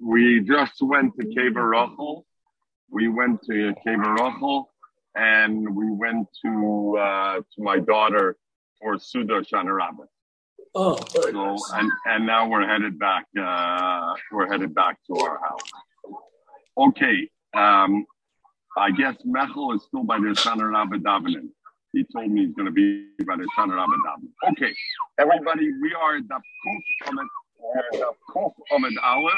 we just went to Kever Rachel. We went to Kever Rachel and we went to uh, to my daughter for Suda Shana Rabbit. Oh, So nice. and and now we're headed back. Uh, we're headed back to our house. Okay. Um, I guess Mechel is still by the Shana Rabbit davening. He told me he's going to be by the Shana Rabbit davening. Okay, everybody, we are at the Kuf Ahmed. We're the Kuf Ahmed Aleph,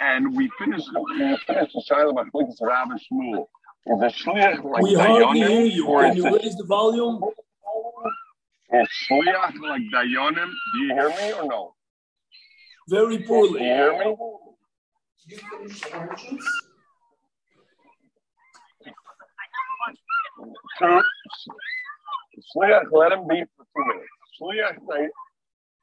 and we finished. We finished the Shiloh Machlikas Rabbi Shmuel. Is a shliach like we Dayanim, you. or Can you raise the volume? is shliach like Dayanim? Do you hear me or no? Very Do you poorly. hear me? Two. Shliach, let him be for two minutes. Shliach,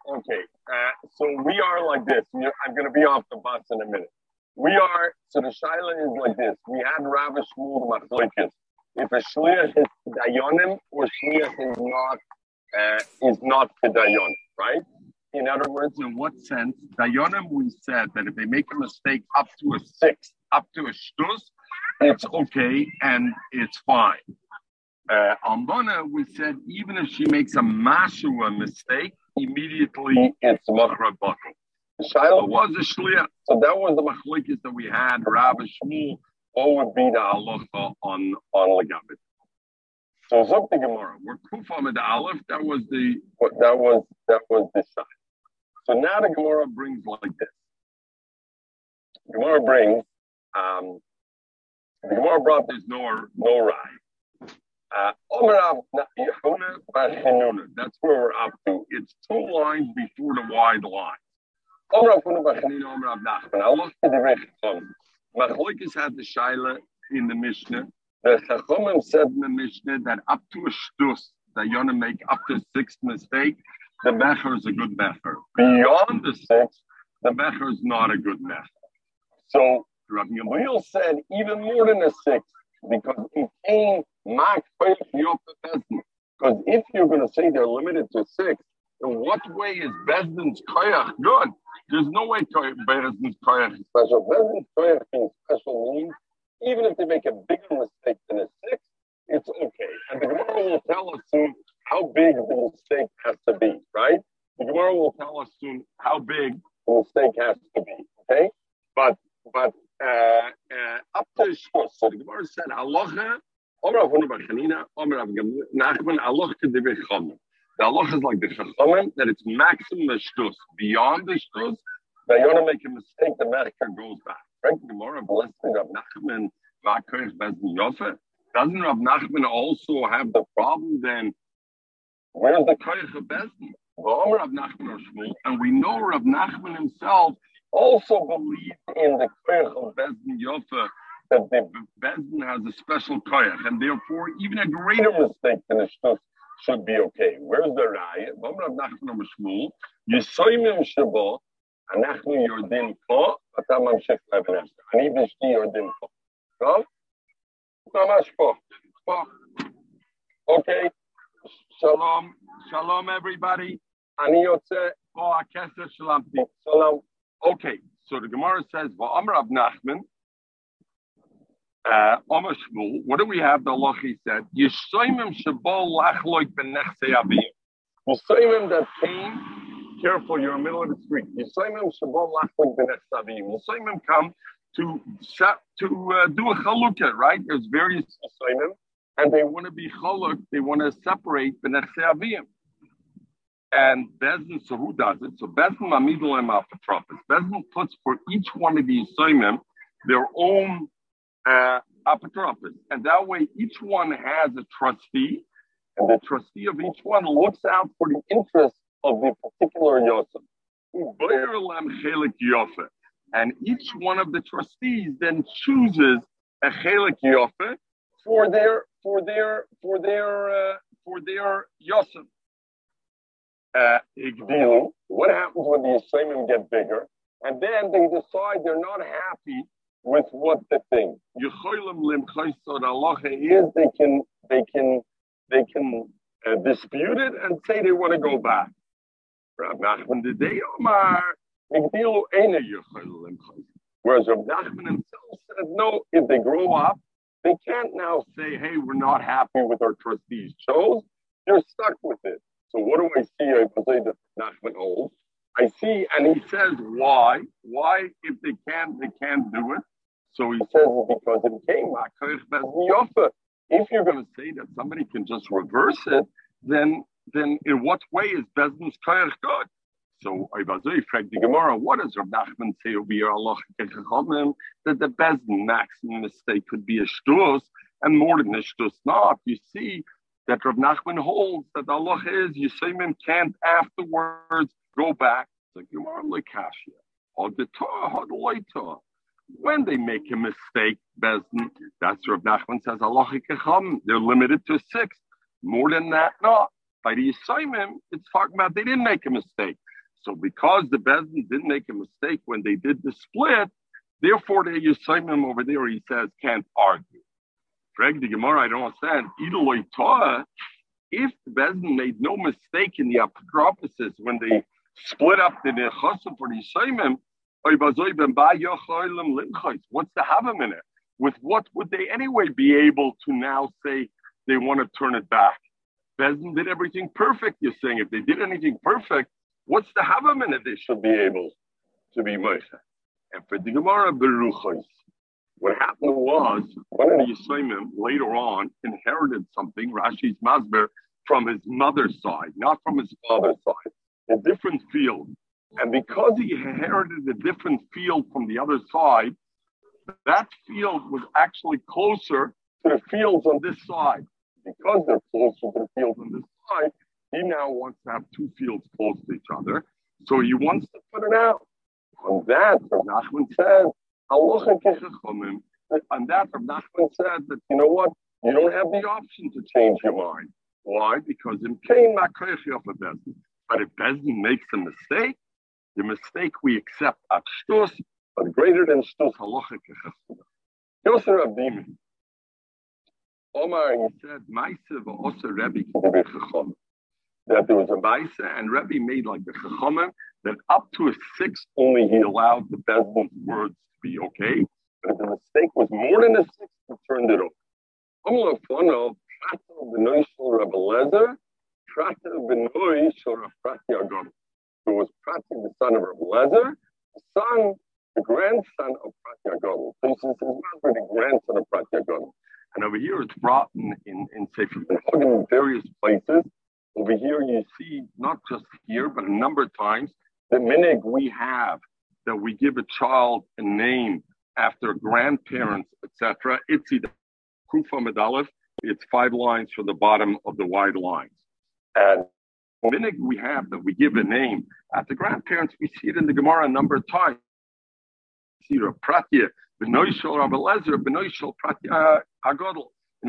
okay. Uh, so we are like this. I'm going to be off the bus in a minute. We are, so the Shaila is like this. We had Rav Shmuel Machlokes. If a Shliach is Dayanim or Shliach is not, uh, is not Kedayon, right? In other words, in what sense? Dayonim, we said that if they make a mistake up to a six, up to a shtus, it's okay and it's fine. Uh, we said even if she makes a mashua mistake, immediately it's machra bakel. Shiloh was a shliach, so that was the machlekes that we had. Rabbi Shmuel, what would be the halacha on on legabit? So the Gemara, we're kufa the aleph. That was the that was that was the side. So now the Gemara brings like this. Gemara brings um, the Gemara brought this no no rye. Uh. That's where we're up to. It's two lines before the wide line. I'll look had the Shaila in the Mishnah. The Chachomim said in the Mishnah that up to a shtus, that you want to make up to six mistake, the Mecher is a good Mecher. Beyond the six, the Mecher is not a good Mecher. So Rabbi Gamliel said even more than a six because it came Mark Because if you're going to say they're limited to six, in what way is Bezdin's koyach good? There's no way Bezdin's koyach is special. Bezdin's koyach being special means even if they make a bigger mistake than a six, it's okay. And the Gemara will tell us soon how big the mistake has to be, right? The Gemara will tell us soon how big the mistake has to be, okay? But but up to Shmos. The Gemara said, Halacha, Omer Avonu Bachanina, Omer Av Nachman, Halacha Kedivei Chomim. The halacha is like the Chachamim, that it's maximum the shtus. Beyond the shtus, you want to make a mistake, the master goes back. The Gemara, blessed Rav Nachman, Vakoich Bezdin Yosef. Doesn't Rav Nachman also have the problem then? Where's the Koich of Shmuel, and we know Rav Nachman himself also believed in the koyach of Bezdin Yofa, that the Bezdin has a special koyach, and therefore even a greater mistake than a shtus should be okay. Where's the raya? V'amar Rav Nachman or Shmuel, Yisoymim Shabo, אנחנו יורדים פה, אתה ממשיך לאבן עזרא. אני ואשתי יורדים פה. טוב? ממש פה. פה. אוקיי? שלום, שלום everybody. אני יוצא פה הכסף שלמתי. שלום. Okay, so the Gemara says, "Va'amar Rav Nachman, uh, Shmuel, what do we have? The Lochi said, Yishoimim Shabol Lachloik Benechse Avim. Yishoimim that came, careful, you're in the middle of the street. Yishoimim Shabol Lachloik Benechse Avim. Yishoimim come to to uh, do a chalukah, right? There's various Yishoimim, and they want to be chaluk, they want to separate Benechse Avim. And Bezdin, so who does it? So Bezdin Mamidulem Apotropos. Bezdin puts for each one of the Yishoimim their own uh, apotropos. And that way, each one has a trustee, and the trustee of each one looks out for the interests of the particular Yosef. And each one of the trustees then chooses a chelik Yosef for their for their for their uh, for their Yosef. Uh, what happens when the Yisraelim get bigger? And then they decide they're not happy with what the thing. Yecholim lim chaysod is they can they can they can uh, dispute it and say they want to go back. Rav Nachman did they Omar Whereas Rav Nachman himself said, no, if they grow up, they can't now say, hey, we're not happy with our trustees' chose. They're stuck with it. So what do I see? I say that Nachman holds. I see, and he says why? Why, if they can't, they can't do it. So he says because it came If you're going to say that somebody can just reverse it, then then in what way is Bezdin's koyach good? So I was very the Gemara, what does Rav Nachman say over here, Allah that the Bezdin maximum mistake could be a shtus, and more than a shtus not. You see that Rav Nachman holds that Allah is, Yisayim can't afterwards go back. The Gemara Lekashia, when they make a mistake, Bezdin, that's Rav Nachman says, Allah they're limited to six. More than that, not. By the Yisayim, it's talking about they didn't make a mistake. So because the Bezdin didn't make a mistake when they did the split, therefore the Yisayim over there, he says, can't argue. Greg the Gemara, I don't understand. Idoloi Torah, if Bezdin made no mistake in the apotropsis when they split up the Nechasim for the Yisayim, what's the Havim in it? With what would they anyway be able to now say they want to turn it back? Bezdin did everything perfect, you're saying. If they did anything perfect, what's the Havim in it they should be able to be Moshe? And for the Gemara Beruchos, what happened was one of the Yisraelim later on inherited something, Rashi's Masber, from his mother's side, not from his father's side, a different field. And because he inherited a different field from the other side, that field was actually closer to the fields on this side because they're closer to the fields on this side, he now wants to have two fields close to each other. So he wants to put it out. On that, Nachman said, on that, Rav Nachman said that, you know what? You don't have the option to change your mind. Why? Because in Cain, but if Bezdin makes a mistake, the mistake we accept at shtus, but greater than shtus halacha Yosef Rabdimi, Omar, he said, Maisa also Rebbe that there was a Maisa and Rebbe made like the Chachamim that up to a six only he allowed the Bezdin's words be okay. But the mistake was more than a six, he turned it over. Omar Fono, Prata Benoy Shel Rebbe Lezer, Prata Benoy Shel Prati Agam. It was Prati, the son of Rabbelezer, the son, the grandson of Prati Agam. So he says, the grandson of Prati Agam. And over here it's brought in, in, in Sefer in various places. Over here you see, not just here, but a number of times, the minig we have that we give a child a name after grandparents, etc. It's Kufa Medalef, it's five lines from the bottom of the wide lines. And the minute we have that we give a name after grandparents, we see it in the Gemara a number of times. In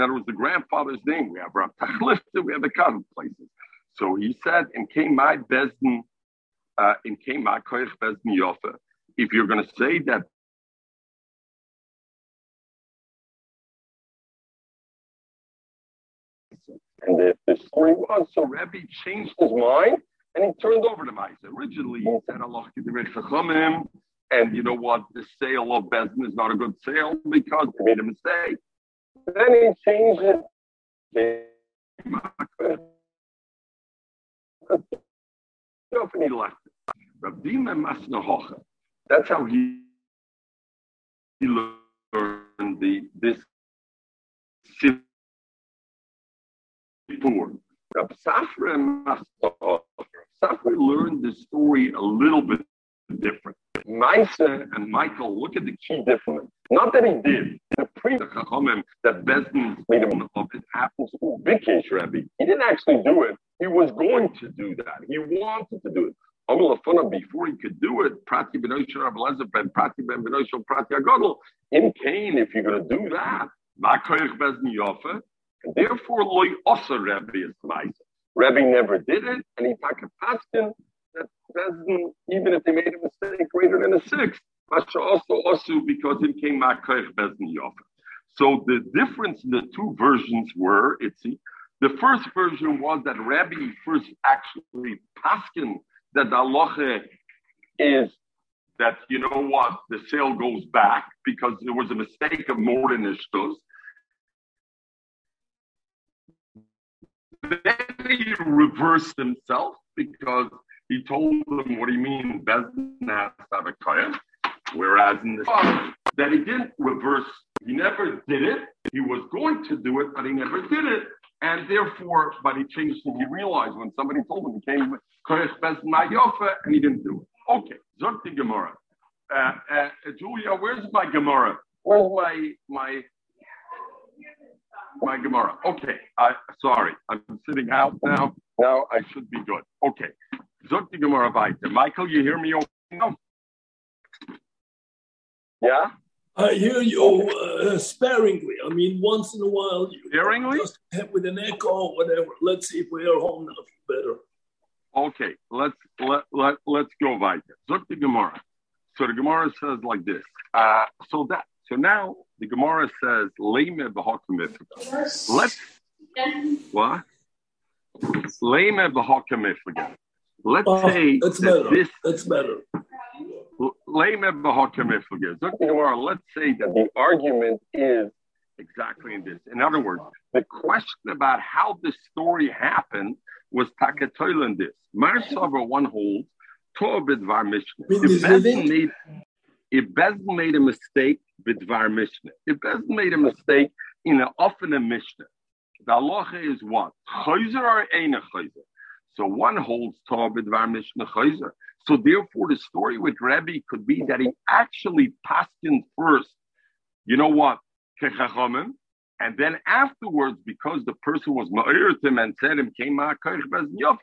other words, the grandfather's name. We have Rav Tachlifta, we have the common places. So he said, and came my Bezdin, Uh, in Koich Bezdin Yofa. If you're going to say that And the, the story was so Rebbe changed his mind and he turned over to Maisa. Originally, he said Allah and you know what? The sale of Bezdin is not a good sale because he made a mistake. Then he changed it. And he left. That's how he, he learned the this Sipur. Rab Safra learned the story a little bit different. Maisa and Michael, look at the key difference. Not that he did. The priest that Bezdin made him of it happens to Bikesh Rebbe. He didn't actually do it. He was going to do that. He wanted to do it. Before he could do it, Prati Benoishal Abelezer and Prati Ben Benoishal Prati Agadol. In Cain, if you're going to do that, Makoyach Bezdin Yofa, and therefore Loy Osa Rebbe is Maisa. Rebbe never did it, and he took a paskin that Bezdin, even if they made a mistake greater than a six, Masha also also because it came Makayach Bezdin Yofa. So the difference in the two versions were, it's the first version was that Rabbi first actually paskin that the halacha is that you know what the sale goes back because there was a mistake of more than the. Then he reversed himself because he told them what he means, whereas in the that he didn't reverse, he never did it. He was going to do it, but he never did it. And therefore, but he changed it. He realized when somebody told him he came Kodesh and he didn't do it. Okay, Zokti Gemara. Uh, uh, Julia, where's my Gemara? Where's my my my Gemara? Okay, I sorry, I'm sitting out now. Now I should be good. Okay, Zokti Gemara weiter. Michael, you hear me? Okay? No. Yeah. I hear you uh, sparingly. I mean, once in a while, you Sparingly? just with an echo or whatever. Let's see if we are home now. Better. Okay, let's let let let's go weiter. Look the Gemara. So the Gemara says like this. Uh, so that so now the Gemara says leme b'hakamifga. Let's what? Leme b'hakamifga. Let's Oh, say that's better. this That's better. Leme b'hakamifga. Look the Gemara. Let's say that The argument is exactly in this. In other words, the question about how this story happened was takatoil in this. Mar Sava one holds Torah bidvar Mishnah. If this made, if Bezdin made a mistake bidvar Mishnah, if Bezdin made a mistake in an often a Mishnah, the halacha is what? Chayzer or ein chayzer? So one holds Torah bidvar Mishnah chayzer. So therefore, the story with Rebbe could be that he actually passed in first. You know what? And then afterwards, because the person was ma'irtim and said him came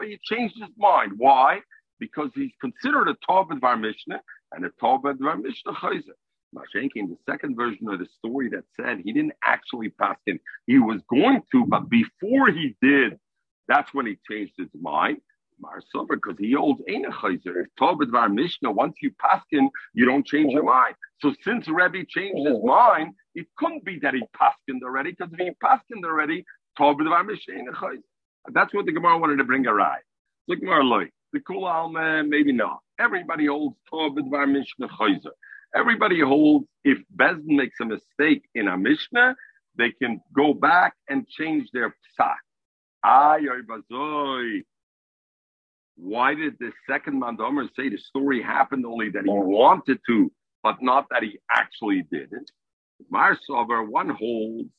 he changed his mind. Why? Because he's considered a Tobit Var Mishnah and a Tobit Var Mishnah Chayzer. Mashenkin, the second version of the story that said he didn't actually pass in. He was going to, but before he did, that's when he changed his mind. Marsover, because he holds Eina Chayzer. If Tobit Mishnah, once you pass in, you don't change your mind. So since Rebbe changed his mind, it couldn't be that he paskined already, because if he paskined already, Tobit Mishnah. That's what the Gemara wanted to bring a ride. The Gemara. The Kul Alma, maybe not. Everybody holds Tobit Mishnah. Everybody holds if Bezdin makes a mistake in a Mishnah, they can go back and change their psak. Ay, oy, bazoi. Why did the second Mandomer say the story happened only that he wanted to, but not that he actually did it? Marsover, one holds,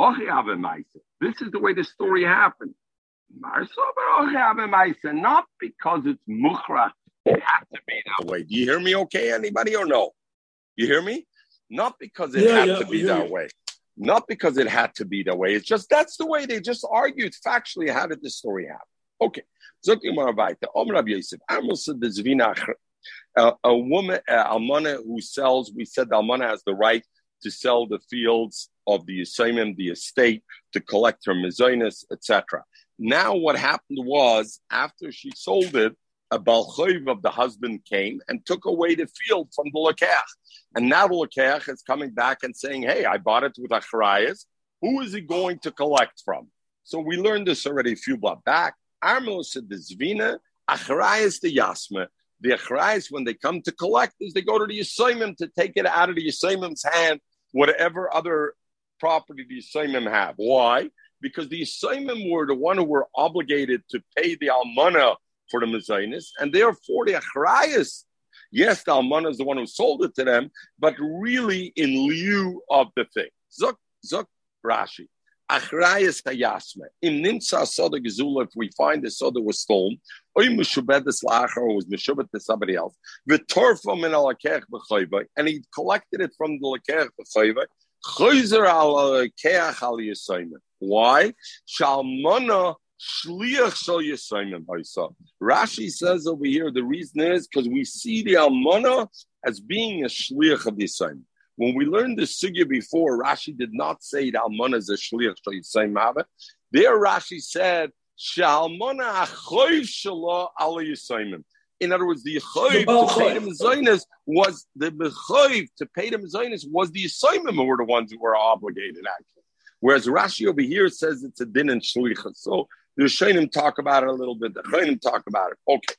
"Ochi ave maise." this is the way the story happened. Marsover, ochi ave maise, not because it's muchra, it had to be that way. Do you hear me okay, anybody, or no? You hear me? Not because it Yeah, had yeah, to be hear that way. Not because it had to be that way. It's just that's the way they just argued factually. How did this story happen? Okay. The uh, a woman, uh, Almana who sells, we said the Almana has the right to sell the fields of the Yisraelim, the estate, to collect her mezainis, etc. Now what happened was, after she sold it, a Balchoiv of the husband came and took away the field from the Lakach. And now the Lakach is coming back and saying, hey, I bought it with Achrayas. Who is he going to collect from? So we learned this already a few blocks back. Said the Zvina, Achrayas the Yasma. The Achrayas, when they come to collect, is they go to the Yisraelim to take it out of the Yisraelim's hand, whatever other property the Yisraelim have. Why? Because the Yisraelim were the one who were obligated to pay the Almana for the Mezainis, and therefore the Achrayas, yes, the Almana is the one who sold it to them, but really in lieu of the thing. Zuk, Zuk, Rashi. Achrayas hayasme. Im nimsa soda gezula, if we find the soda was stolen, oy mushubedes lacher, or was mushubet to somebody else, v'torfo min alakech and he collected it from the lakech b'chayva, chayzer al alakech al yisayim. Why? Shalmona shliach shal yisayim haisa. Rashi says over here, the reason is because we see the almana as being a shliach of yisayim. When we learned the sugya before, Rashi did not say the almana is a shliach shal yisayim hava. There, Rashi said shalmona achoyv shala ala yisayim. In other words, the The to pay the mezainis was the chayiv to pay the mezainis was the assignment who were the ones who were obligated actually. Whereas Rashi over here says it's a din and shlicha. So the Shainim talk about it a little bit. The Shainim talk about it. Okay.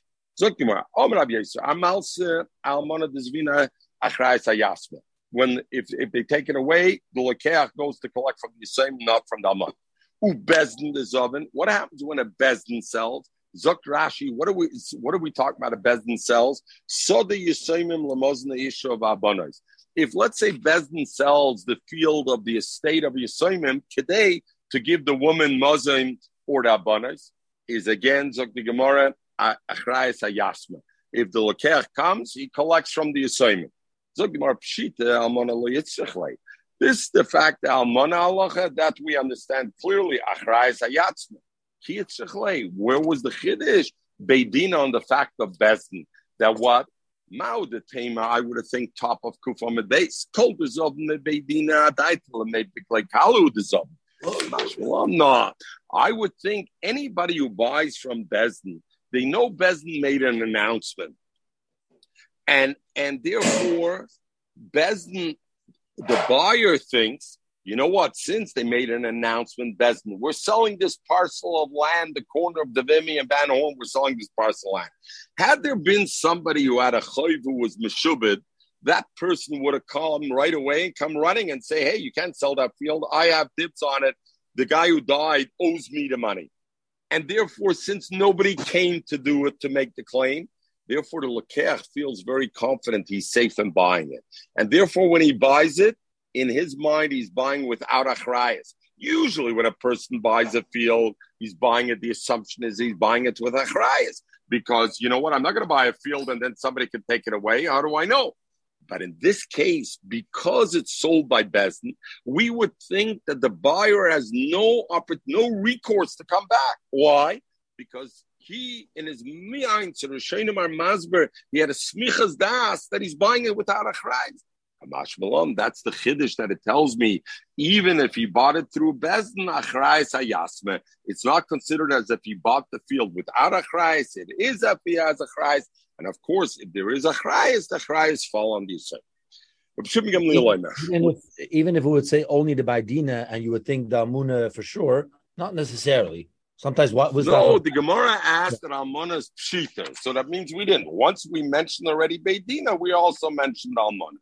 When if if they take it away, the lekeach goes to collect from the same, not from the alman. Who bezdin the oven? What happens when a bezdin sells? Zok Rashi, what are we what are we talking about? A bezdin sells so the yisaimim lamozna isha of abonos. If let's say bezdin sells the field of the estate of yisaimim today to give the woman mozim or abonos, is again Zok the Gemara achrayas hayasma. If the lekeach comes, he collects from the yisaimim. Zok Gemara pshita almona lo This is the fact that almona halacha that we understand clearly achrayas hayatzma. Where was the chiddush? Beidina on the fact of Bezdin. That what? Mao the Tema, I would have think top of Kufam base. Cold is of the Beidina Daitel like Kalu is of. Well, I'm not. I would think anybody who buys from Bezdin, they know Bezdin made an announcement. And and therefore, Bezdin, the buyer thinks you know what? Since they made an announcement, Besden, we're selling this parcel of land, the corner of Devimi and Van Horn, we're selling this parcel of land. Had there been somebody who had a chayv who was meshubid, that person would have come right away and come running and say, hey, you can't sell that field. I have tips on it. The guy who died owes me the money. And therefore, since nobody came to do it to make the claim, therefore the Lekech feels very confident he's safe in buying it. And therefore, when he buys it, in his mind, he's buying without achrayas. Usually, when a person buys a field, he's buying it. The assumption is he's buying it with achrayas because you know what? I'm not going to buy a field and then somebody can take it away. How do I know? But in this case, because it's sold by Bezdin, we would think that the buyer has no no recourse to come back. Why? Because he, in his mi'ain, to Rishonim Masber, he had a smichas das that he's buying it without a chrayas. That's the chiddush that it tells me. Even if he bought it through Bezdin Achrayis Hayasme, it's not considered as if he bought the field without Achrayis. It is if he has. And of course, if there is Achrayis, the Achrayis fall on the same. Even if, even if it would say only the Baidina and you would think the Amuna for sure, not necessarily. Sometimes what was no, that? the Gemara asked that Almana's pshita. So that means we didn't. Once we mentioned already Beidina, we also mentioned Almana.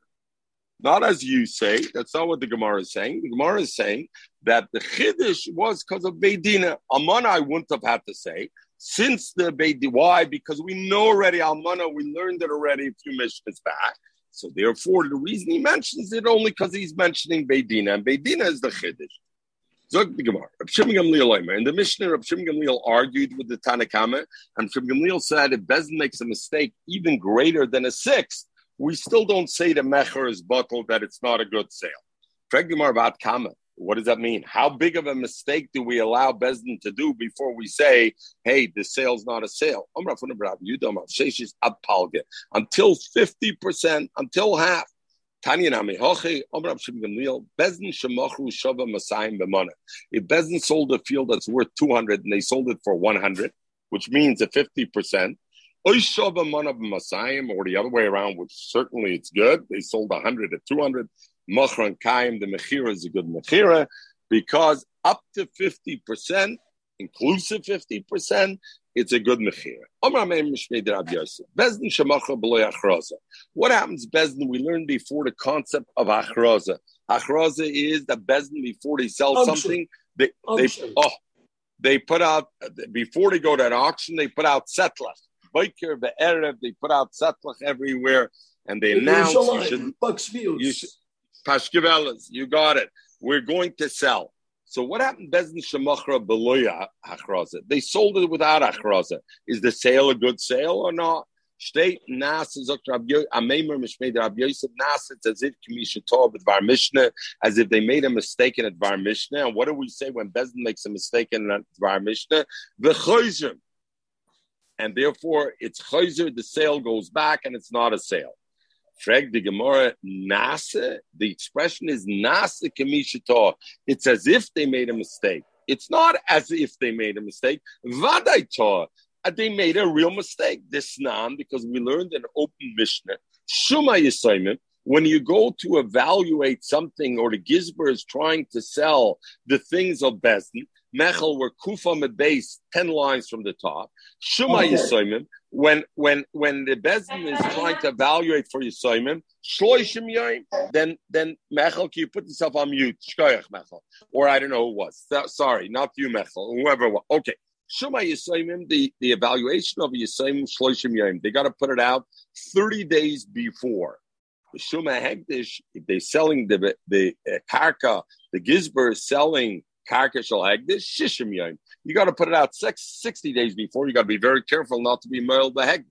Not as you say. That's not what the Gemara is saying. The Gemara is saying that the Chiddush was because of Beidina. Amana, I wouldn't have had to say. Since the Beidina, why? Because we know already Almana, we learned it already a few missions back. So therefore, the reason he mentions it only because he's mentioning Beidina, and Beidina is the Chiddush. Zog the Gemara. Reb Shimon Gamliel In the Mishnah, Reb Gamliel argued with the Tanakama, and Reb Gamliel said if Bezin makes a mistake even greater than a sixth, we still don't say the mecher is bottled that it's not a good sale. Fregimar about kama. What does that mean? How big of a mistake do we allow Bezdin to do before we say, hey, the sale's not a sale? Until 50%, until half. If Bezdin sold a field that's worth 200 and they sold it for 100, which means a 50%, or the other way around, which certainly it's good. They sold 100 at 200. Machran Kaim, the Mechira is a good Mechira because up to 50%, inclusive 50%, it's a good Mechira. What happens, Bezdin? We learned before the concept of Achroza. Achroza is that Bezdin, before they sell something, they, they, oh, they put out, before they go to an auction, they put out settlers Boiker, Erev, they put out Satlach everywhere, and they announce you should, you should, Pashkivelas, you got it. We're going to sell. So what happened? Bezin Shemachra Beloya Achraza. They sold it without Achraza. Is the sale a good sale or not? State Nas Amemer Mishmei Rabbi Yosef Nas. It's as if Kamisha Tov with Var Mishnah, as if they made a mistake in Var Mishnah. And what do we say when Bezin makes a mistake in Var Mishnah? The and therefore it's chayzer, the sale goes back, and it's not a sale. Freg the Gemara nase. The expression is nase kamishito. It's as if they made a mistake. It's not as if they made a mistake. Vadaita. Uh, they made a real mistake. This nam because we learned an open Mishnah. Shuma Yisayim. When you go to evaluate something, or the Gizber is trying to sell the things of Bezdin, Mechel were Kufa base 10 lines from the top. Shuma okay. Yisoimim, when when when the Bezdin is trying to evaluate for Yisoimim, Shloishim Yoim, then then Mechel, can you put yourself on mute? Shkoyach Mechel. Or I don't know who was. So, sorry, not you, Mechel, whoever was. Okay. Shema Yisoimim, the, the evaluation of Yisoimim Shloishim Yoim, they got to put it out 30 days before. The Shuma Hegdish, they're selling the the uh, karka, the Gizber is selling karka shal Hegdish, Shishim Yoim. You got to put it out six, 60 days before. You got to be very careful not to be mailed the Hegdish.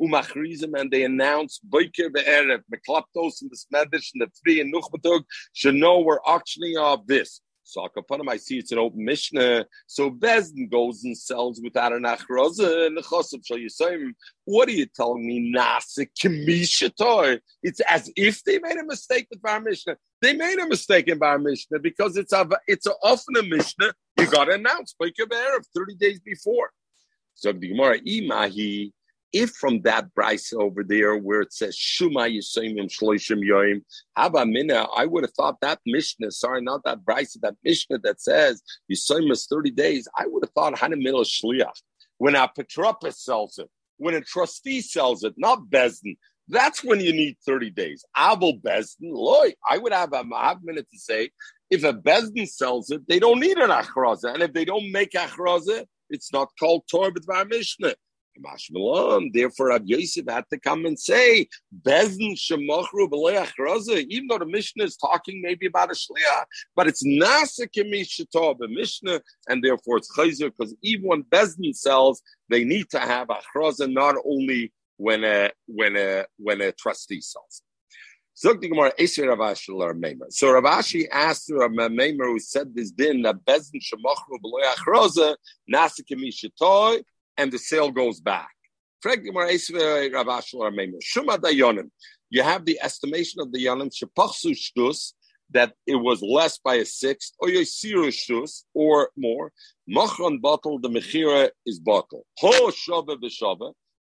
Umachrizim, and they announce Boiker Be'erev, Meklaptos, and the Smedish, and the Three, and Nuchbatug should know we're auctioning off this. So Akapanim, I see it's an open Mishnah. So Bezdin goes and sells without an achroza and the you say, What are you telling me? Nasa Kimishatoy. It's as if they made a mistake with Bar Mishnah. They made a mistake in Bar Mishnah because it's a it's a, often a Mishnah. You got to announce by of 30 days before. So the Gemara, Imahi, if from that bryce over there where it says Shuma Yisayim Shloishim Yoim, Haba Mina, I would have thought that Mishnah, sorry, not that bryce, that Mishnah that says Yisayim is 30 days, I would have thought Hanamil Shliach. When a Petropis sells it, when a trustee sells it, not Bezdin, that's when you need 30 days. Abel Bezdin, loy, I would have a half minute to say, if a Bezdin sells it, they don't need an achraza. And if they don't make achraza, it's not called Torah B'dvar Mishnah. Therefore, Ab Yosef had to come and say, Bezin Shemachru B'leachraza, even though the Mishnah is talking maybe about a Shliach, but it's Nasa Kemishatah, the Mishnah, and therefore it's Chayzer, because even when Bezin sells, they need to have Achraza not only when a, when a, when a trustee sells. So Ravashi asked Rav Meimer who said this din that Bezin Shemachru B'leachraza, Nasa Kemishatah, and the sale goes back. Uh, you have the estimation of the yonim that it was less by a sixth, or shtus, or more. Machron bottle, the mechira is bottle.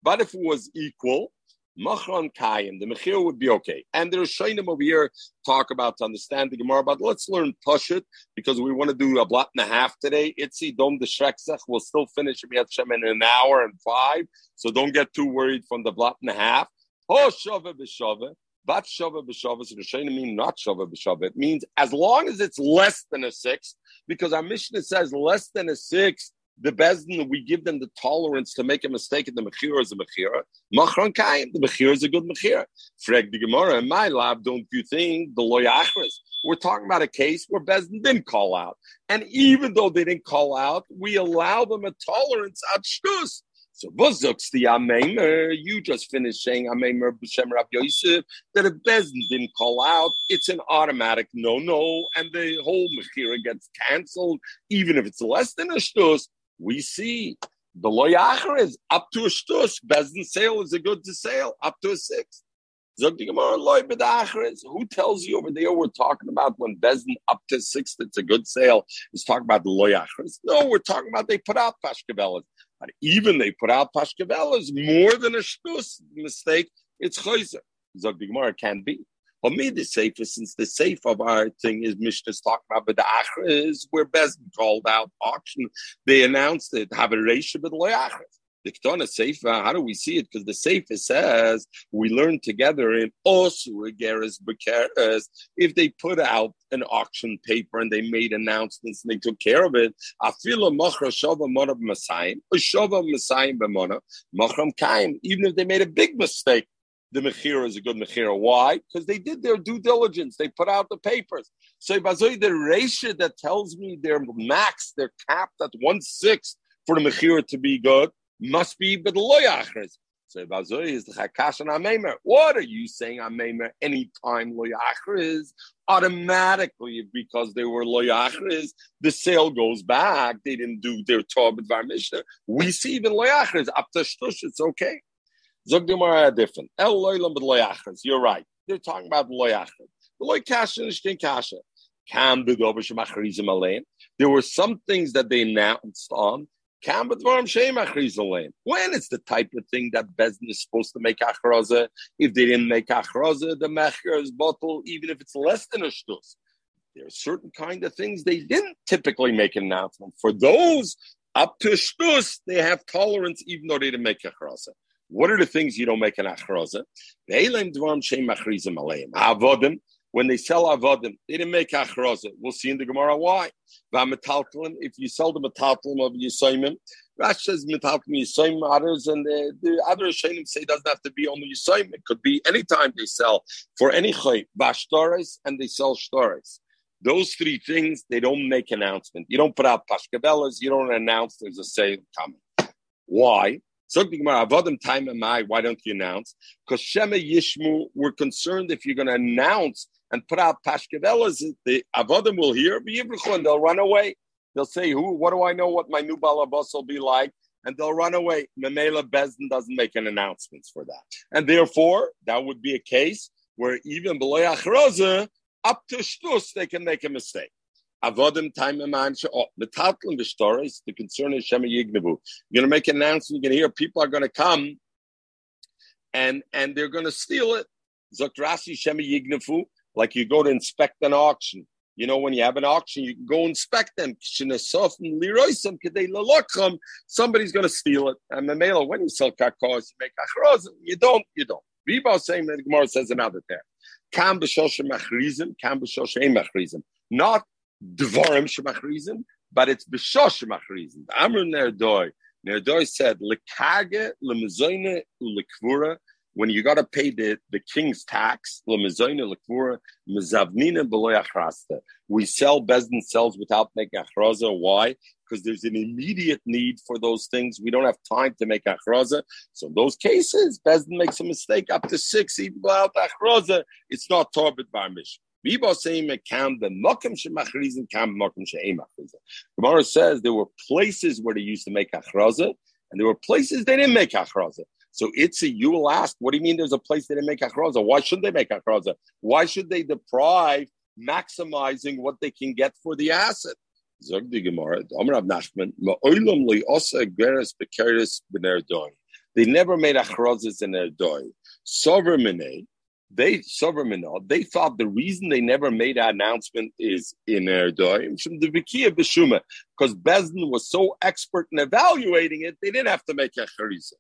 But if it was equal, Machron Kayim, the Mechir would be okay. And there's Shainim over here talk about to understand the Gemara, but let's learn Pashut because we want to do a blot and a half today. Itzi Dom the Shreksech will still finish in an hour and five, so don't get too worried from the blot and a half. Oh, Shava b'Shava. But Shava b'Shava, so the mean not Shava b'Shava. It means as long as it's less than a sixth, because our Mishnah says less than a six, the Bezdin, we give them the tolerance to make a mistake and the Mechira is a Mechira. Machron Kaim, the Mechira is a good Mechira. Freg the Gemara, in my lab, don't you think the Loyachris? We're talking about a case where Bezdin didn't call out. And even though they didn't call out, we allow them a tolerance at Shtus. So Buzuks the Amemer, you just finished saying Amemer B'Shem Rav Yosef, that if Bezdin didn't call out, it's an automatic no-no, and the whole Mechira gets canceled, even if it's less than a shtus we see the loyacher is up to a shtus. Bezdin sale is a good to sale up to a six. Who tells you over there we're talking about when Bezdin up to six, it's a good sale. It's talking about the loyachers. No, we're talking about they put out pashkavelas. But even they put out pashkavelas more than a shtus mistake, it's chayzer. Zog Gemara can be. For me, the safer, since the safe of our thing is Mishnah's talking about, but the Achra is where Bezdin called out auction. They announced it, have a ratio, but the The Ketana Sefer, uh, how do we see it? Because the Sefer says we learn together in Osu Geras Bekeres. If they put out an auction paper and they made announcements and they took care of it, I feel a Machra Shava Monav Masayim, Shava Masayim Bemona, Machram Kaim, even if they made a big mistake the Mechira is a good Mechira. Why? Because they did their due diligence. They put out the papers. So the ratio that tells me they're max, they're capped at one sixth for the Mechira to be good must be but B'deloyachres. So Bazoy is the Chakash and Amemer. What are you saying, Amemer? Anytime Loyachres, automatically, because they were Loyachres, the sale goes back. They didn't do their Torah Mishnah. We see even Loyachres, up to Shtush, it's okay. Zog Gemara different. El loylam b'loyachas. You're right. They're talking about loyachas. Loy kasha nishkin kasha. Kam b'gober shemachrizim alein. There were some things that they announced on. Kam b'dvarim shemachriz alein. When it's the type of thing that Bezdin is supposed to make achraza. If they didn't make achraza, the mecher is bottle, even if it's less than a shtus. There are certain kind of things they didn't typically make an announcement. For those up to shtus, they have tolerance even though they didn't make achraza. What are the things you don't make an achroza? Avodim, when they sell avodim, they didn't make achroza. We'll see in the Gemara why. If you sell the metaltalim of Yisoimim, Rashi says metaltalim Yisoim, others and the, the other Shainim say it doesn't have to be only Yisoim. It could be any time they sell for any chay, bashtares, and they sell shtares. Those three things, they don't make announcement. You don't put out pashkabelas, you don't announce there's a sale coming. Why? Why don't you announce? Because Shema Yishmu, we're concerned if you're going to announce and put out pashkavelas, the avodim will hear, and they'll run away. They'll say, "Who? What do I know? What my new balabas will be like?" And they'll run away. Memela Bezdin doesn't make an announcement for that, and therefore that would be a case where even below up to shtus, they can make a mistake. Avodim time oh, the metatlim the. The concern is shema yignevu. You're going to make an announcement. You're going to hear people are going to come, and and they're going to steal it. Zokrasi shema yignevu. Like you go to inspect an auction. You know, when you have an auction, you can go inspect them. Somebody's going to steal it. And the male, when you sell kakos, you make achroz. You don't, you don't. Riba saying that Gemara says another term. Kam b'shoshe machrizim, kam b'shoshe machrizim. Not dvarim shemachrizim, but it's b'shoshe machrizim. Amr Nerdoi. Nerdoi said, lekage lemezoine ulekvura when you got to pay the, the king's tax, we sell Bezdin sells without making achraza. Why? Because there's an immediate need for those things. We don't have time to make achraza. So in those cases, Bezdin makes a mistake up to six, even without achraza. It's not Torbit Barmish. Gemara says there were places where they used to make achraza, and there were places they didn't make achraza. So it's a, you will ask, what do you mean there's a place they didn't make achroza? Why shouldn't they make achroza? Why should they deprive maximizing what they can get for the asset? They never made achrozas in their. Sovereign they Soverminah, they thought the reason they never made an announcement is in Erdoy from the Vikia Bishuma, because Bezdin was so expert in evaluating it, they didn't have to make a charisa.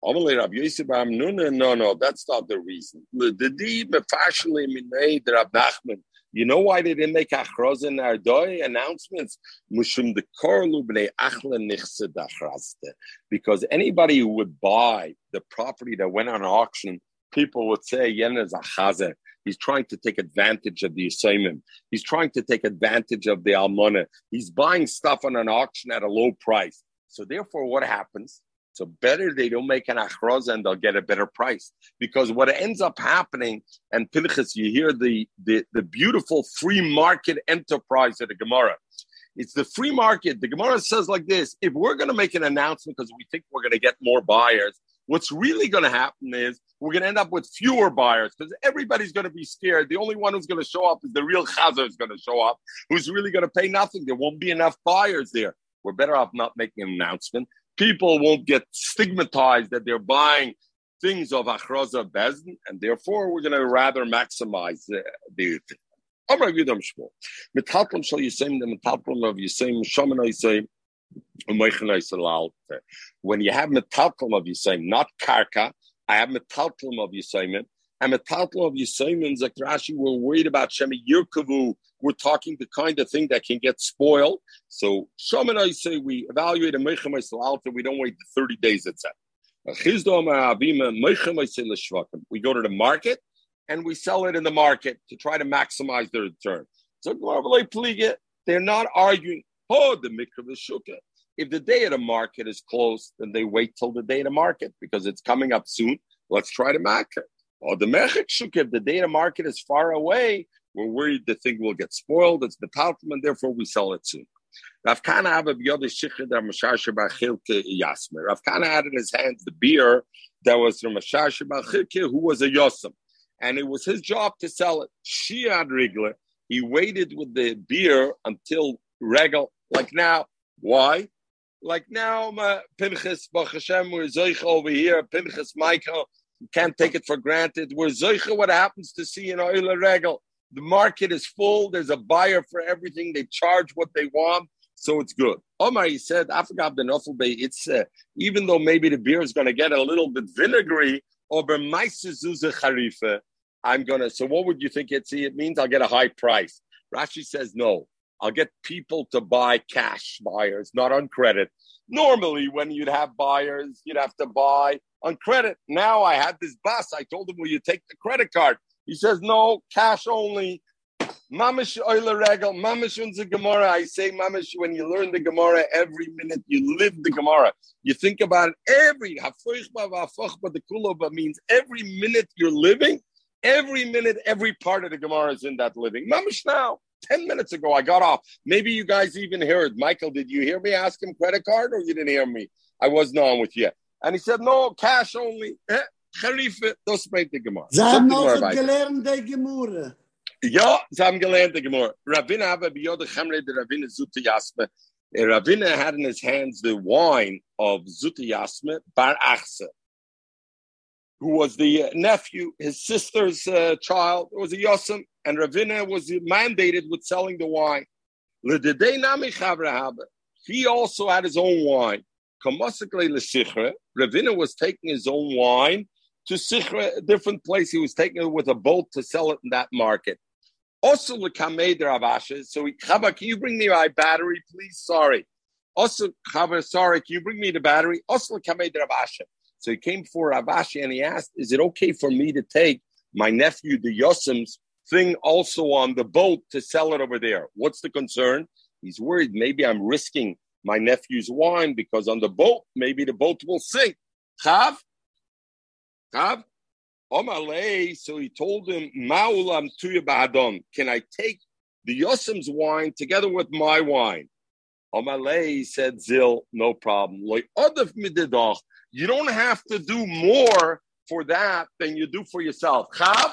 No, no, that's not the reason. You know why they didn't make achroz in Ardoy announcements? Because anybody who would buy the property that went on auction, people would say, Yen is a chazer. He's trying to take advantage of the assignment. He's trying to take advantage of the almana. He's buying stuff on an auction at a low price. So therefore, what happens? So better they don't make an achroz and they'll get a better price. Because what ends up happening, and Pinchas, you hear the, the, the beautiful free market enterprise of the Gemara. It's the free market. The Gemara says like this if we're going to make an announcement because we think we're going to get more buyers, what's really going to happen is we're going to end up with fewer buyers because everybody's going to be scared. The only one who's going to show up is the real chazer is going to show up, who's really going to pay nothing. There won't be enough buyers there. We're better off not making an announcement people won't get stigmatized that they're buying things of achroza bezin, and therefore we're going to rather maximize the, the thing. When you have metalklum of Yisayim, not karka, I have metalklum of Yisayim, and metalklum of Yisayim, Zakrashi, we're worried about Shemi Yirkavu, we're talking the kind of thing that can get spoiled. So Shom and I say we evaluate a Mechem Alta, we don't wait the 30 days, etc. We go to the market and we sell it in the market to try to maximize the return. So they're not arguing, the mikra. If the day of the market is closed, then they wait till the day of the market because it's coming up soon. Let's try to it. Or the mechik shuka, if the day of the market is far away, we're worried the thing will get spoiled. It's metaltum, and therefore we sell it soon. Rav Kana had in his hands the beer that was from Mashasha Bachilke, who was a Yosem. And it was his job to sell it. She Shiad Rigler, he waited with the beer until Regal, like now. Why? Like now, Pinchas, Baruch Hashem, we're Zoich over here, Pinchas, Michael, can't take it for granted. We're Zoich, what happens to see in Oila Regal? The market is full. There's a buyer for everything. They charge what they want. so it's good. Omar, he said, Afghan ben it's uh, even though maybe the beer is going to get a little bit vinegary, over charife, I'm going to, so what would you think it's, it means? I'll get a high price. Rashi says, no, I'll get people to buy cash buyers, not on credit. Normally, when you'd have buyers, you'd have to buy on credit. Now I had this bus. I told him, will you take the credit card? He says, no, cash only. Mamish oile regel, mamish unze Gemara. I say mamish when you learn the Gemara every minute, you live the Gemara. You think about it every the kulova means every minute you're living, every minute, every part of the Gemara is in that living. Mamish now. 10 minutes ago, I got off. Maybe you guys even heard. Michael, did you hear me ask him credit card or you didn't hear me? I wasn't on with you. And he said, no, cash only. Das meint die Gemara. Sie haben auch gelernt, die Gemara. Ja, sie haben gelernt, die Gemara. Ravina habe bei Yod Chamre, the Ravina Zute Yasme. Eh, Ravina had in his hands the wine of Zute Yasme, Bar Achse, who was the nephew, his sister's uh, child. Was a Yosem, and Ravina was mandated with selling the wine. He also had his own wine. Ravina was taking his own wine to Sichra, a different place. He was taking it with a boat to sell it in that market. Also, Lekamed Rav Ashi. So, Chava, can you bring me my battery, please? Sorry. Also, Chava, sorry, can you bring me the battery? Also, Lekamed Rav Ashi. So he came for Rav Ashi and he asked, Is it okay for me to take my nephew, the Yosim's thing also on the boat to sell it over there? What's the concern? He's worried maybe I'm risking my nephew's wine because on the boat, maybe the boat will sink. Chav? Chav? Omalei, so he told him, Ma'ulam tuya ba'adon. Can I take the Yosim's wine together with my wine? Omalei said, Zil, no problem. You don't have to do more for that than you do for yourself. Chav,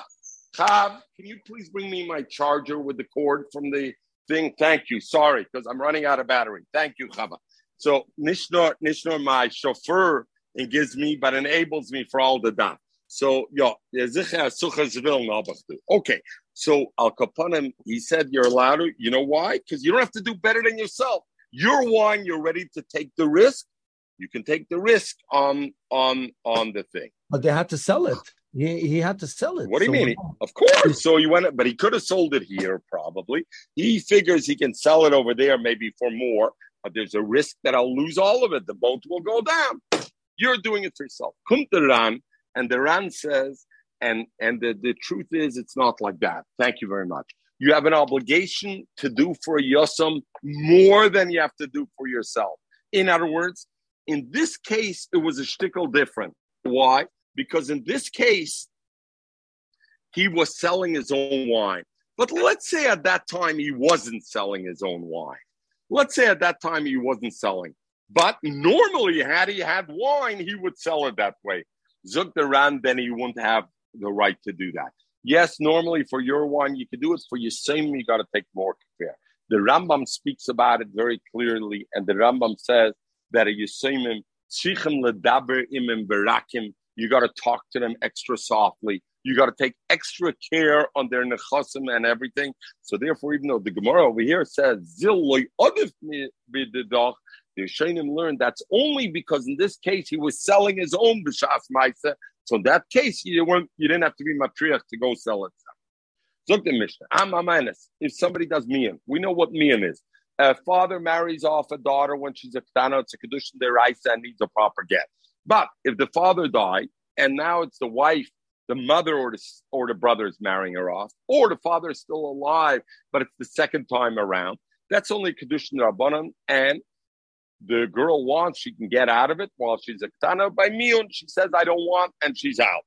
Chav, can you please bring me my charger with the cord from the thing? Thank you. Sorry, because I'm running out of battery. Thank you, Chava. So Nishnor, Nishnor, my chauffeur, and gives me, but enables me for all the done. So, yeah, okay. So Al Kapanim, he said you're allowed to. You know why? Because you don't have to do better than yourself. You're one. you're ready to take the risk. You can take the risk on on on the thing. But they had to sell it. He, he had to sell it. What do you so mean? Of course. So you went, but he could have sold it here probably. He figures he can sell it over there maybe for more, but there's a risk that I'll lose all of it. The boat will go down. You're doing it for yourself. Come to Ran, and the Ran says, and and the, the truth is, it's not like that. Thank you very much. You have an obligation to do for Yosam more than you have to do for yourself. In other words, in this case, it was a shtickle different. Why? Because in this case, he was selling his own wine. But let's say at that time he wasn't selling his own wine. Let's say at that time he wasn't selling. But normally, had he had wine, he would sell it that way. Zuk the Ran, then he wouldn't have the right to do that. Yes, normally for your wine, you can do it. For your same, you got to take more care. The Rambam speaks about it very clearly, and the Rambam says that a Yisimim, Shichem ledaber imim berakim, you got to talk to them extra softly. You got to take extra care on their nechasim and everything. So therefore, even though the Gemara over here says zil loy odif b'didach, the Yishayim learned that's only because in this case he was selling his own b'shas ma'isa. So in that case, you weren't, you didn't have to be matriach to go sell it. Look the Mishnah. I'm. If somebody does mian, we know what mian is. A father marries off a daughter when she's a ktana, it's a kedushin deraisa and needs a proper get. But if the father died and now it's the wife, the mother or the or the brother is marrying her off, or the father is still alive, but it's the second time around, that's only kedushin rabbanon, and the girl wants, she can get out of it while she's a ktana. By miyun, she says, I don't want, and she's out.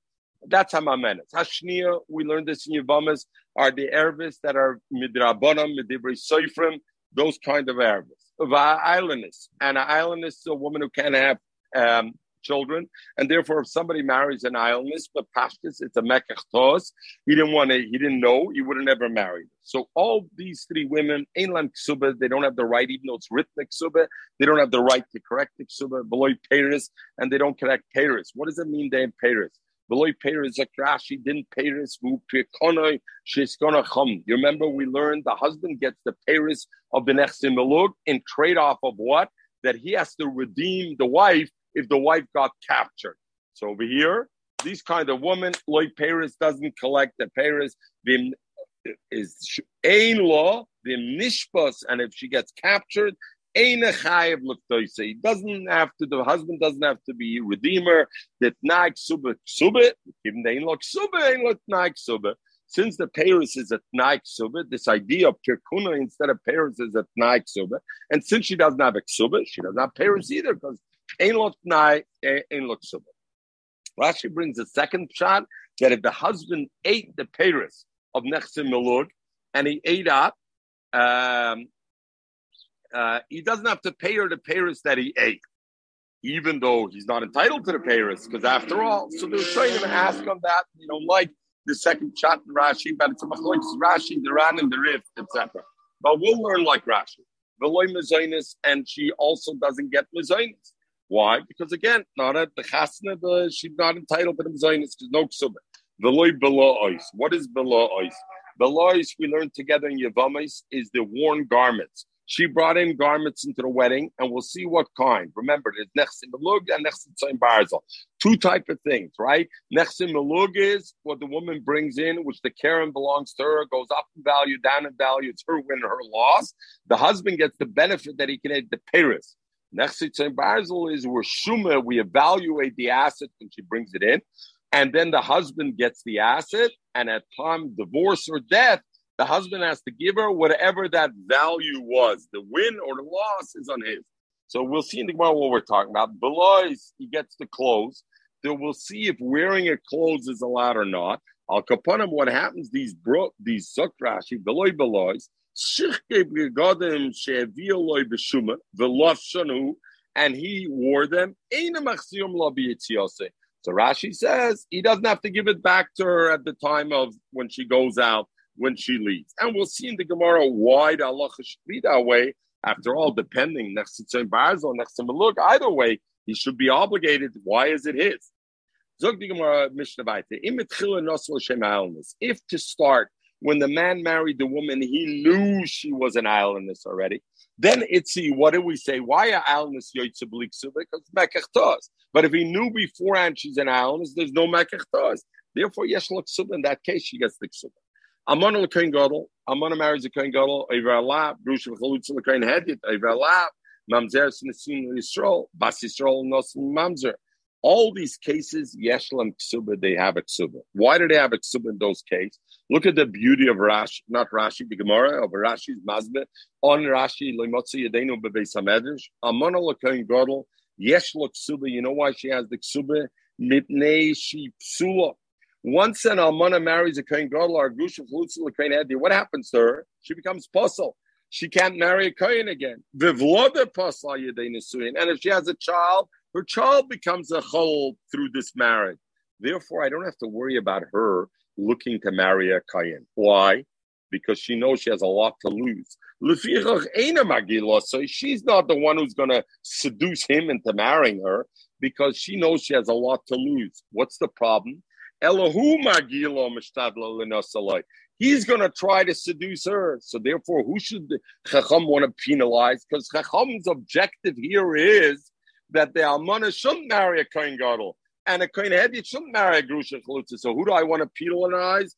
That's Hamamenes. Hashnia, we learned this in Yavamas, are the Ervis that are midrabonam, midibri soifrim, those kind of Ervis. Islandist. And an islandist is a woman who can't have um, children, and therefore, if somebody marries an islandist, but pashtus, it's a mekach He didn't want to. He didn't know. He would have never married. So all these three women, einlam ksuba, they don't have the right, even though it's written ksuba, they don't have the right to correct ksuba, below Paris, and they don't correct Paris. What does it mean? They have Paris. Veloy Peres Rashi didn't mu Pirkonoi Sheskona Chum. You remember we learned the husband gets the Peres of the Nechsim Melug in trade off of what? That he has to redeem the wife if the wife got captured. So over here, these kind of women, Loy Peres doesn't collect the Peres. Is ain law, vim nishpas, and if she gets captured, he doesn't have to, the husband doesn't have to be redeemer. That naik. Since the Paris is at naik suba, this idea of kirkuna instead of Paris is at naik suba. And since she doesn't have suba, she doesn't have Paris either because ain't look naik, ain't look suba. Rashi brings a second shot that if the husband ate the Paris of Nechsim Melug and he ate up, um, uh, he doesn't have to pay her the payers that he ate, even though he's not entitled to the payers, because after all, so they're trying to ask on that, you know, like the second chat in Rashi, but it's a Rashi, the Ran and the Rif, etc. But we'll learn like Rashi. Veloy Mezainis, and she also doesn't get Mezainis. Why? Because again, not at the chasna, the, she's not entitled to the Mezainis because no ksubah. Veloy below ice. What is below ice? Below ice we learned together in Yavamis is the worn garments. She brought in garments into the wedding, and we'll see what kind. Remember, there's nechsim melug and nechsim tzayin barzel. Two type of things, right? Nechsim melug is what the woman brings in, which the Karen belongs to her, goes up in value, down in value. It's her win, her loss. The husband gets the benefit that he can add the Paris. Nechsim tzayin barzel is where shuma, we evaluate the asset when she brings it in. And then the husband gets the asset, and at time divorce or death, the husband has to give her whatever that value was. The win or the loss is on his. So we'll see in the Gemara what we're talking about. Below he gets the clothes. Then we'll see if wearing a clothes is allowed or not. Al kapanim, what happens? These bro, these sukrashi beloy beloys, and he wore them. So Rashi says he doesn't have to give it back to her at the time of when she goes out when she leaves. And we'll see in the Gemara why the Allah should be that way. After all, depending next to Barzel, next to Maluk, either way, he should be obligated. Why is it his? If to start, when the man married the woman, he knew she was an islandess already. Then see, what do we say? Why are islandess Because mekachtos. But if he knew beforehand she's an islandess, there's no mekachtos. Therefore, yes, in that case, she gets the ksubah. Amon l'kohen gadol. Amon marries a kohen gadol. Over Allah, brush v'chalutz l'kohen hedit. Over Allah, mamzer s'nesim l'Yisrael. Bas Yisrael nosim mamzer. All these cases, yeshlam ksuba, they have a ksuba. Why do they have a ksuba in those cases? Look at the beauty of Rashi, not Rashi, the Gemara of Rashi's Mazbeh. On Rashi, loimotzi yedenu bebeis hamedrash. Amon l'kohen gadol. Yesh ksuba. You know why she has the ksuba? Mipnei she psula. Once an almana marries a kohen gadol or grusha flutzil kohen edi, what happens to her? She becomes puzzle. She can't marry a kohen again. Vivloda pasal And if she has a child, her child becomes a chol through this marriage. Therefore, I don't have to worry about her looking to marry a kohen. Why? Because she knows she has a lot to lose. So she's not the one who's going to seduce him into marrying her because she knows she has a lot to lose. What's the problem? He's going to try to seduce her. So therefore, who should Chacham want to penalize? Because Chacham's objective here is that the Almana shouldn't marry a Kohen Gadol. And a Kohen Hedit shouldn't marry a Grusha Chalutza. So who do I want to penalize?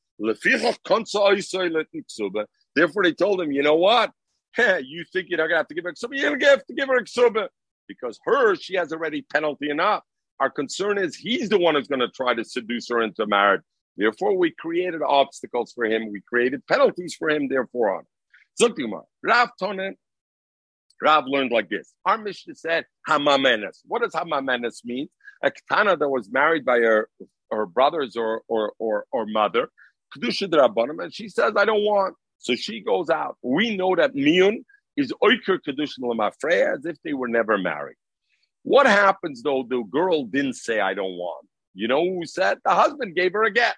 Therefore, they told him, you know what? you think you're not going to have to give her a ksuba? You're going to have to give her ksuba. Because her, she has already penalty enough. Our concern is he's the one who's going to try to seduce her into marriage. Therefore, we created obstacles for him. We created penalties for him. Therefore, on. Zuktima, Rav Tonen, Rav learned like this. Our Mishnah said Hamamenes. What does Hamamenes mean? A katana that was married by her, her brothers or or or, or mother, Kedusha Drabanim, and she says, I don't want. So she goes out. We know that Miyun is Oiker Kedusha Lamafreya as if they were never married. What happens though? The girl didn't say, I don't want. You know who said? The husband gave her a get.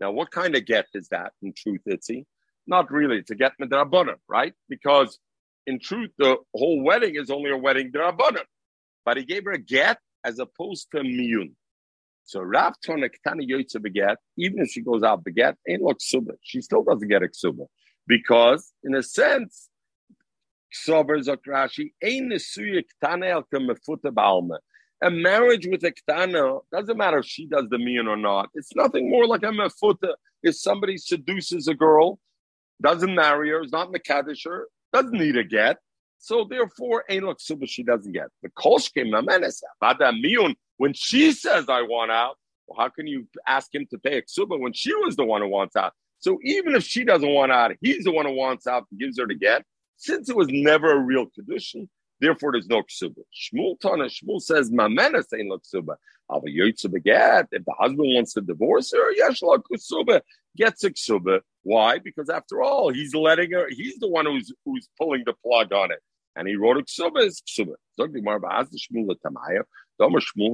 Now, what kind of get is that in truth, Itzi? Not really. It's a get midrabanan, right? Because in truth, the whole wedding is only a wedding midrabanan. But he gave her a get as opposed to a miyun. So Rav Tona Ktana Yoitza beget, even if she goes out beget, ain't look suba. She still doesn't get a suba. Because, in a sense, El Kamefuta Balma. A marriage with a Ktana, doesn't matter if she does the mean or not. It's nothing more like a mefuta. If somebody seduces a girl, doesn't marry her, is not Mekadesh her, doesn't need a get. So therefore, ain't look suba she doesn't get. The bada miyun when she says I want out. Well, how can you ask him to pay a when she was the one who wants out? So even if she doesn't want out, he's the one who wants out and gives her to get. Since it was never a real condition, therefore there's no ksuba. Shmuel Tana Shmuel says mamenes ain't look suba. If the husband wants to divorce her, yesh ksuba gets a ksuba. Why? Because after all, he's letting her. He's the one who's who's pulling the plug on it and he wrote a ksuba is ksuba. Shmuel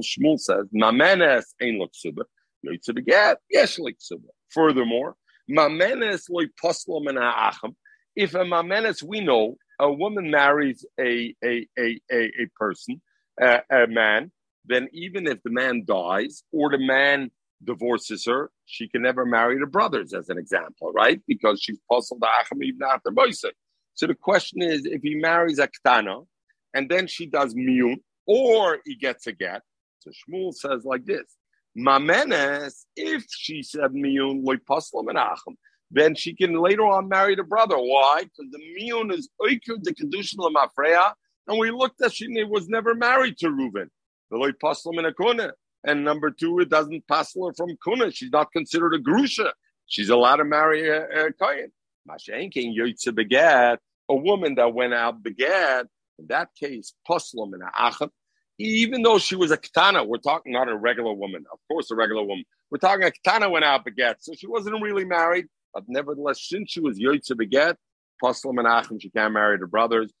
Shmuel says mamenes ain't ksuba. Beget yesh lo ksuba. Furthermore, mamenes loy poslo min ha'acham. If a mamenes we know a woman marries a a a a, a person a, a man, then even if the man dies or the man divorces her, she can never marry the brothers, as an example, right? Because she's puzzled acham even after Moisek. So the question is, if he marries a ktana, and then she does miyun, or he gets a get. So Shmuel says like this: Mamenes, if she said miyun loy menachem, then she can later on marry the brother. Why? Because the miyun is oikir the kedushin lemafreya, and we looked at she was never married to Reuben. The loy paslam in a Kun. And number two, it doesn't pass her from kuna. She's not considered a grusha. She's allowed to marry a, a kohen. Mashenkin Yotze Begat, a woman that went out begat, in that case, Poslam and Achab, even though she was a katana, we're talking not a regular woman, of course, a regular woman. We're talking a katana went out begat, so she wasn't really married, but nevertheless, since she was Yotze Begat, Poslam and Achim, she can't marry the brothers.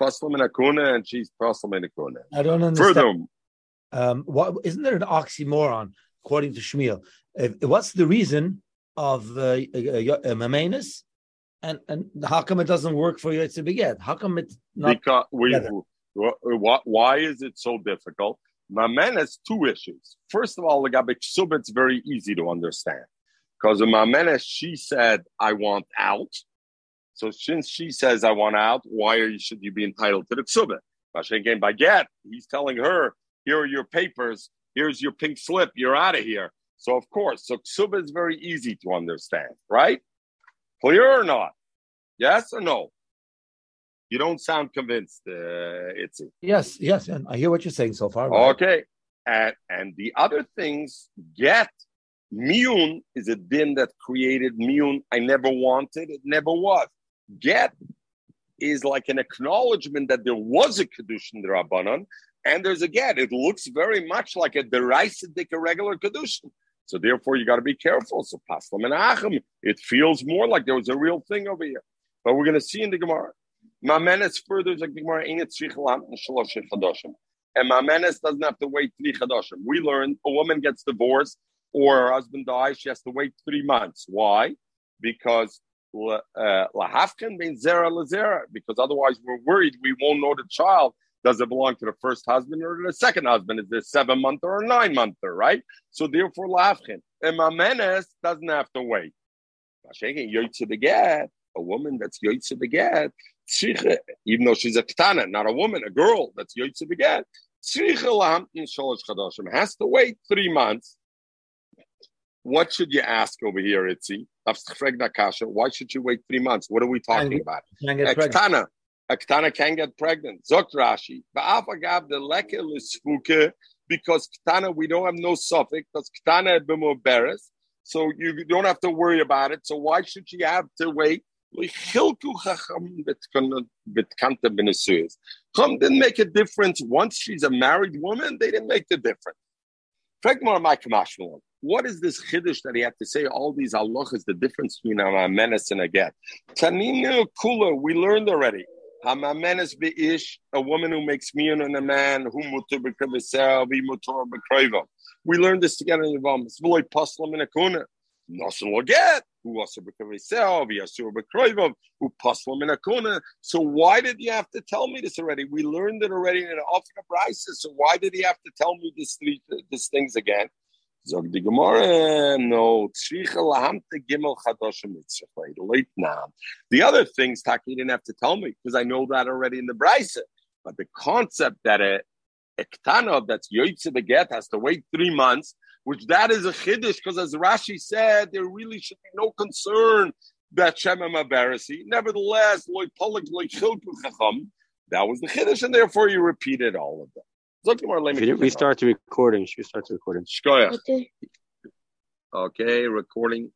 Poslam and Akuna, and she's Poslam and Akuna. I don't understand. Further, um, what, isn't there an oxymoron, according to Shmuel? what's the reason of uh, uh, uh, Mamenus and and how come it doesn't work for you to begin? How come it's not? Because we, why is it so difficult? Mamen has two issues. First of all, the Gabik Sub, it's very easy to understand. Because in Mamenes, she said, I want out. So since she says, I want out, why you, should you be entitled to the Ksubit? Mashen by get, he's telling her, here are your papers, here's your pink slip, you're out of here. So of course, so Ksuba is very easy to understand, right? Clear or not? Yes or no? You don't sound convinced, uh, Itzi. Yes, yes, and I hear what you're saying so far. Right? Okay, and and the other things get miun is a din that created miun. I never wanted it, never was. Get is like an acknowledgement that there was a kedushin rabbanon, and there's a get. It looks very much like a derisive, a regular kedushin. So therefore, you got to be careful. So paslam and achim, it feels more like there was a real thing over here. But we're going to see in the Gemara. Mamenes further is like the Gemara ain't it And Mamenes doesn't have to wait three chadashim. We learned a woman gets divorced or her husband dies, she has to wait three months. Why? Because uh, lahafkin means zera lazera. Because otherwise, we're worried we won't know the child does it belong to the first husband or the second husband? Is this seven month or a nine monther, right? So therefore, lafchin. And mamenes doesn't have to wait. A woman that's yoytze beget, even though she's a ktana, not a woman, a girl that's yoytze beget, has to wait three months. What should you ask over here, Itzi? Why should you wait three months? What are we talking about? Ktana a Ketana can get pregnant. Zokt Rashi. Ba'afagav the lekel is because Ketana, we don't have no suffix, because Ketana beres. So you don't have to worry about it. So why should she have to wait? Chum didn't make a difference. Once she's a married woman, they didn't make the difference. What is this chiddush that he had to say all these halachas, the difference between a menace and a get? Tanina kula, we learned already. Hamamenes beish, a woman who makes miyun and a man, who mutur b'kavesel, v'mutur b'krayva. We learned this together in the Vamos. V'loy paslam in a kuna. Nosen loget, who also b'kavesel, v'yasur b'krayva, who paslam in a kuna. So why did you have to tell me this already? We learned it already in an Africa crisis. So why did he have to tell me this these things again? Zog the Gemara, no, tzricha lahamte gimel chadoshim mitzvah. Late now. The other things, Taki didn't have to tell me because I know that already in the Brisa. But the concept that a ektana that's yoytze beget has to wait three months, which that is a chiddush because as Rashi said, there really should be no concern that Shema Mabarasi. Nevertheless, loy polik loy chacham. That was the chiddush, and therefore you repeated all of them. Should we restart the recording? Should we start the recording? Okay. okay, recording